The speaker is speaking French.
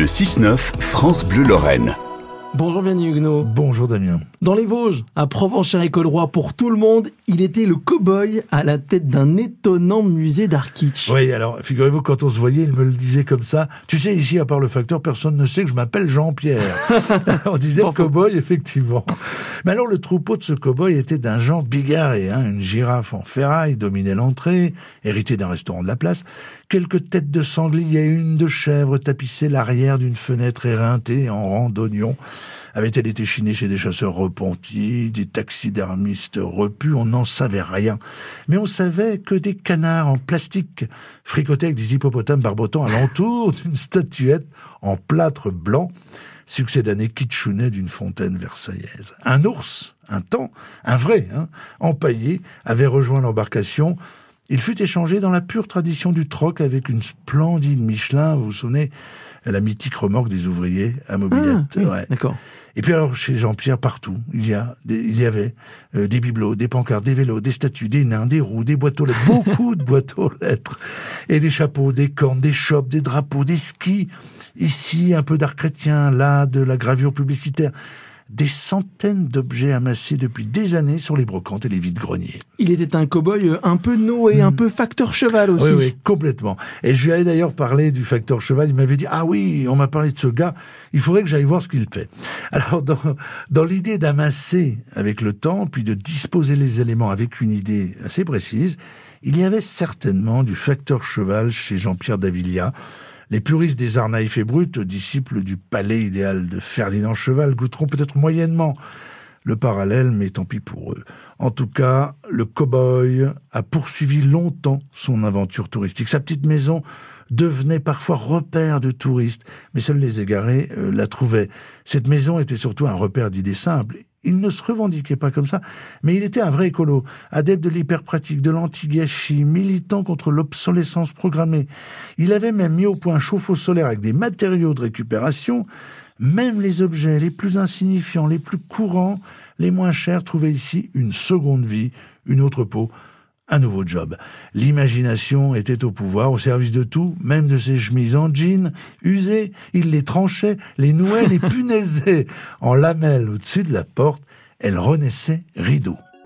Le 6-9, France Bleu Lorraine. Bonjour Vianney Huguenot. Bonjour Damien. Dans les Vosges, à Provence-Charles-École-Roi, pour tout le monde, il était le cow-boy à la tête d'un étonnant musée d'art kitsch. Oui, alors figurez-vous, quand on se voyait, il me le disait comme ça. Tu sais, ici, à part le facteur, personne ne sait que je m'appelle Jean-Pierre. on disait cow-boy, effectivement. Mais alors, le troupeau de ce cow-boy était d'un genre bigarré. Hein, une girafe en ferraille dominait l'entrée, héritée d'un restaurant de la place. Quelques têtes de sanglier et une de chèvre tapissaient l'arrière d'une fenêtre éreintée en rang d'oignons. Avait-elle été chinée chez des chasseurs repentis, des taxidermistes repus? On n'en savait rien. Mais on savait que des canards en plastique fricotaient avec des hippopotames barbotants alentour d'une statuette en plâtre blanc, succès d'année kitschounet d'une fontaine versaillaise. Un ours, un temps, un vrai, hein, empaillé, avait rejoint l'embarcation il fut échangé dans la pure tradition du troc avec une splendide Michelin, vous vous souvenez, la mythique remorque des ouvriers à mobilette. Ah, oui, ouais. D'accord. Et puis alors chez Jean-Pierre partout, il y a, des- il y avait euh, des bibelots, des pancartes, des vélos, des statues, des nains, des roues, des boîtes aux lettres, beaucoup de boîtes aux lettres, et des chapeaux, des cornes, des chopes, des drapeaux, des skis. Ici un peu d'art chrétien, là de la gravure publicitaire. Des centaines d'objets amassés depuis des années sur les brocantes et les vides-greniers. Il était un cow-boy euh, un peu Noé, un peu facteur cheval aussi. Hmm. Oui, oui, complètement. Et je lui avais d'ailleurs parlé du facteur cheval. Il m'avait dit, ah oui, on m'a parlé de ce gars. Il faudrait que j'aille voir ce qu'il fait. Alors, dans, dans l'idée d'amasser avec le temps, puis de disposer les éléments avec une idée assez précise, il y avait certainement du facteur cheval chez Jean-Pierre Davilia. Les puristes des arts naïfs et bruts, disciples du palais idéal de Ferdinand Cheval, goûteront peut-être moyennement le parallèle, mais tant pis pour eux. En tout cas, le cow-boy a poursuivi longtemps son aventure touristique. Sa petite maison devenait parfois repère de touristes, mais seuls les égarés euh, la trouvaient. Cette maison était surtout un repère d'idées simples. Il ne se revendiquait pas comme ça, mais il était un vrai écolo, adepte de l'hyperpratique, de l'anti-gâchis, militant contre l'obsolescence programmée. Il avait même mis au point un chauffe-eau solaire avec des matériaux de récupération. Même les objets les plus insignifiants, les plus courants, les moins chers trouvaient ici une seconde vie, une autre peau, un nouveau job. L'imagination était au pouvoir, au service de tout, même de ses chemises en jean, usées. Il les tranchait, les nouait, les punaisait. En lamelles au-dessus de la porte, elle renaissait rideau.